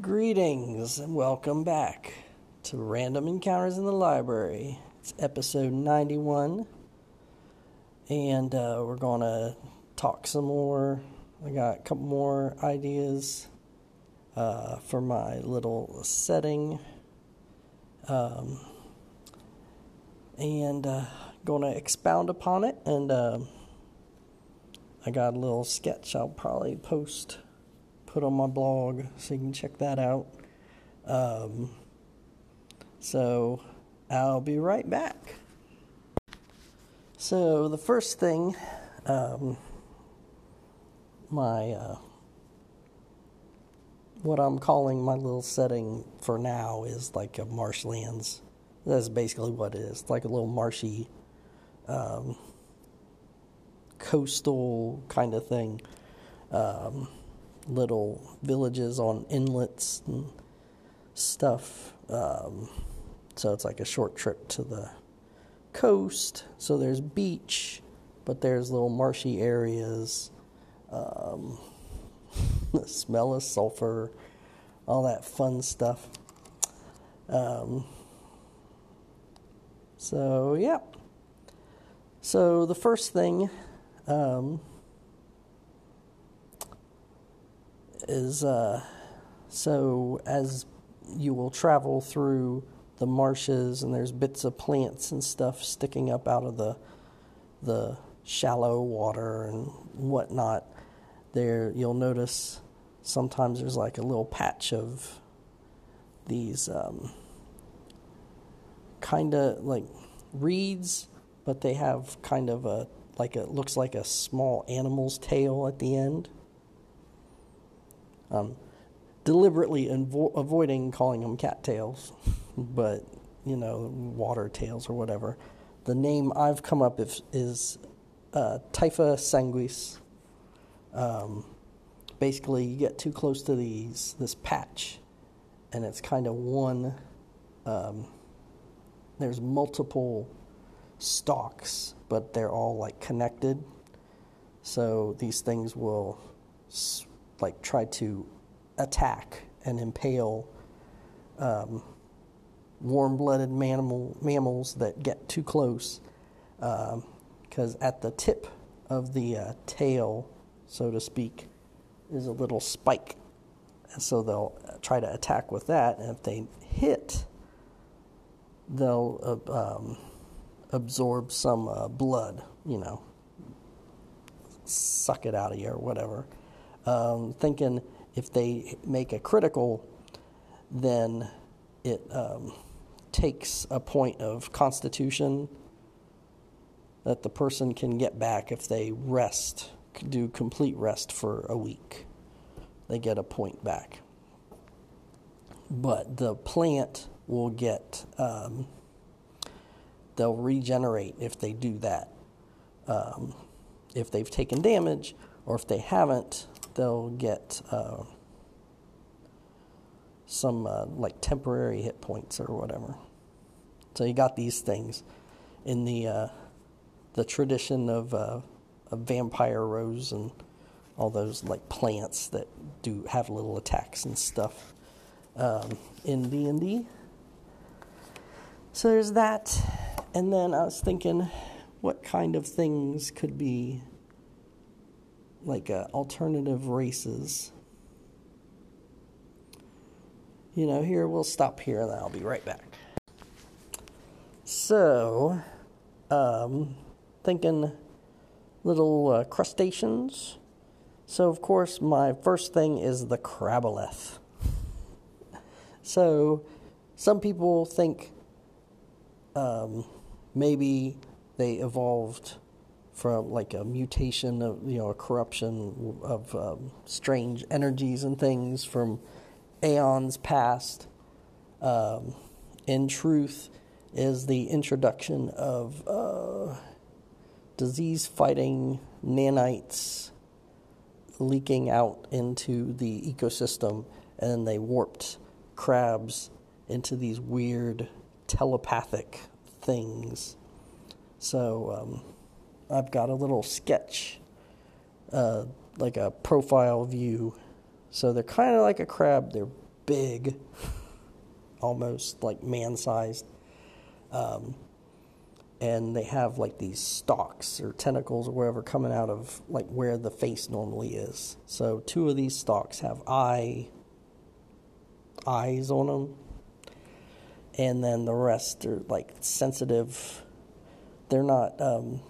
Greetings and welcome back to Random Encounters in the Library. It's episode 91, and uh, we're going to talk some more. I got a couple more ideas uh, for my little setting. Um, and uh, going to expound upon it. And uh, I got a little sketch I'll probably post, put on my blog so you can check that out. Um, so I'll be right back. So the first thing, um, my uh, what I'm calling my little setting for now is like a marshlands. That's basically what it is. Like a little marshy, um, coastal kind of thing. Um, little villages on inlets and stuff. Um, so it's like a short trip to the coast. So there's beach, but there's little marshy areas. Um, the smell of sulfur, all that fun stuff. Um, so, yeah. So, the first thing um, is uh, so as you will travel through the marshes and there's bits of plants and stuff sticking up out of the the shallow water and whatnot there you'll notice sometimes there's like a little patch of these um, kind of like reeds, but they have kind of a like it looks like a small animal's tail at the end. Um, deliberately invo- avoiding calling them cattails, but you know, water tails or whatever. The name I've come up with is uh, Typha sanguis. Um, basically, you get too close to these this patch, and it's kind of one um, there's multiple stalks, but they're all like connected. So these things will like try to attack and impale um, warm-blooded mammal, mammals that get too close. Because um, at the tip of the uh, tail, so to speak, is a little spike. And so they'll uh, try to attack with that, and if they hit they'll uh, um, absorb some uh, blood, you know, suck it out of you or whatever. Um, thinking if they make a critical, then it um, takes a point of constitution that the person can get back if they rest, do complete rest for a week. They get a point back. But the plant will get, um, they'll regenerate if they do that. Um, if they've taken damage, or if they haven't, they'll get uh, some uh, like temporary hit points or whatever. So you got these things in the uh, the tradition of, uh, of vampire rose and all those like plants that do have little attacks and stuff um, in D and D. So there's that. And then I was thinking, what kind of things could be like uh, alternative races? You know, here we'll stop here and I'll be right back. So, um, thinking little uh, crustaceans. So, of course, my first thing is the crabolith. So, some people think um, maybe they evolved from like a mutation of you know a corruption of um, strange energies and things from aeons past. Um, in truth, is the introduction of uh, disease-fighting nanites leaking out into the ecosystem, and they warped crabs into these weird telepathic things. So um, I've got a little sketch, uh, like a profile view. So they're kind of like a crab. They're big, almost like man sized. Um, and they have like these stalks or tentacles or whatever coming out of like where the face normally is. So two of these stalks have eye eyes on them, and then the rest are like sensitive. They're not. Um,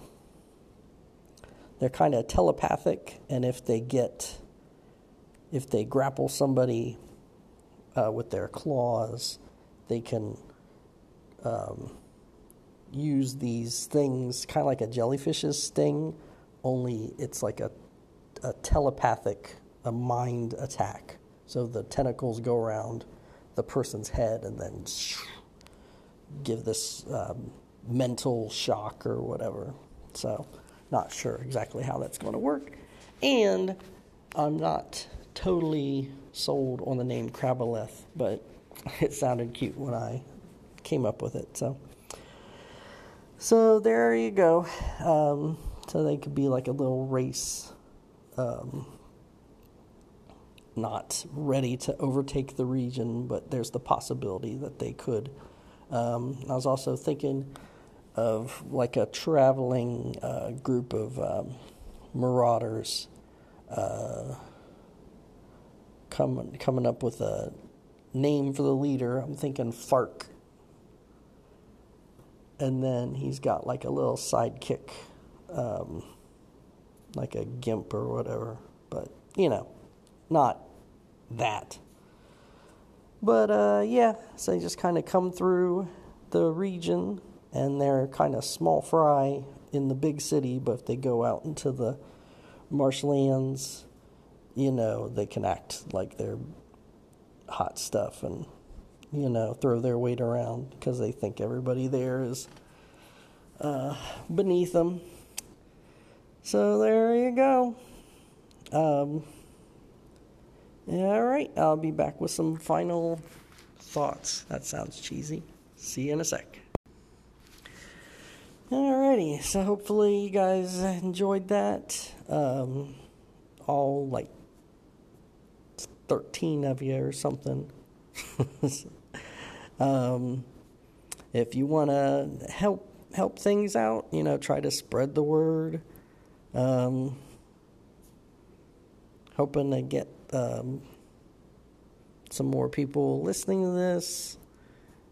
they're kind of telepathic, and if they get, if they grapple somebody uh, with their claws, they can. Um, use these things kind of like a jellyfish's sting, only it's like a, a telepathic, a mind attack. So the tentacles go around the person's head and then give this um, mental shock or whatever. So, not sure exactly how that's going to work. And I'm not totally sold on the name Kraboleth, but it sounded cute when I came up with it. So. So there you go. Um, so they could be like a little race, um, not ready to overtake the region, but there's the possibility that they could. Um, I was also thinking of like a traveling uh, group of um, marauders uh, coming coming up with a name for the leader. I'm thinking Fark and then he's got like a little sidekick, um, like a gimp or whatever. But you know, not that. But uh, yeah, so they just kind of come through the region, and they're kind of small fry in the big city. But if they go out into the marshlands, you know, they can act like they're hot stuff and you know, throw their weight around because they think everybody there is uh, beneath them. So there you go. Um, all right, I'll be back with some final thoughts. That sounds cheesy. See you in a sec. Alrighty, so hopefully you guys enjoyed that. Um, all like 13 of you or something. Um, if you want to help help things out, you know, try to spread the word. Um, hoping to get um, some more people listening to this.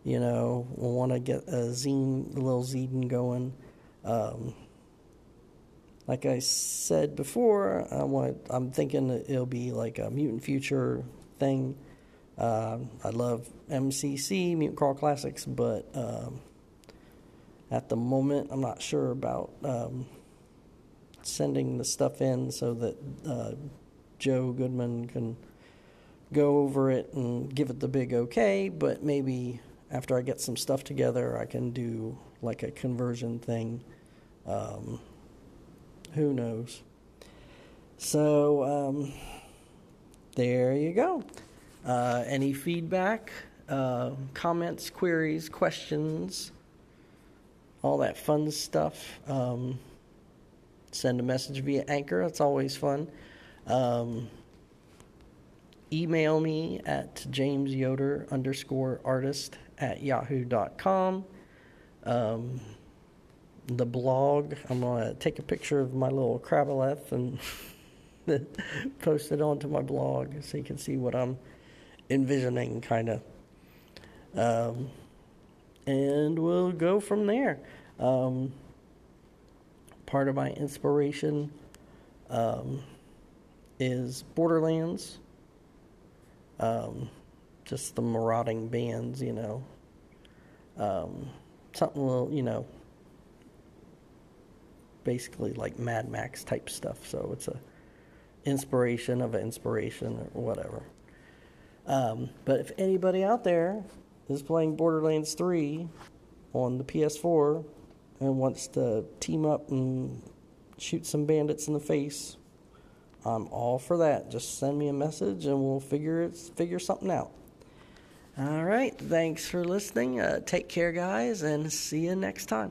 You know, we want to get a zine, a little zine going. Um, like I said before, I want. I'm thinking it'll be like a mutant future thing. Uh, I love MCC, Mutant Crawl Classics, but um, at the moment, I'm not sure about um, sending the stuff in so that uh, Joe Goodman can go over it and give it the big okay. But maybe after I get some stuff together, I can do like a conversion thing. Um, who knows? So, um, there you go. Uh, any feedback, uh, comments, queries, questions, all that fun stuff. Um, send a message via Anchor. That's always fun. Um, email me at jamesyoder underscore artist at yahoo.com. Um, the blog, I'm going to take a picture of my little Kraboleth and post it onto my blog so you can see what I'm envisioning, kind of. Um, and we'll go from there. Um, part of my inspiration um, is Borderlands. Um, just the marauding bands, you know. Um, something little, you know, basically like Mad Max type stuff. So it's a inspiration of an inspiration or whatever. Um, but if anybody out there is playing Borderlands 3 on the PS4 and wants to team up and shoot some bandits in the face, I'm all for that. Just send me a message and we'll figure it, figure something out. All right, thanks for listening. Uh, take care, guys, and see you next time.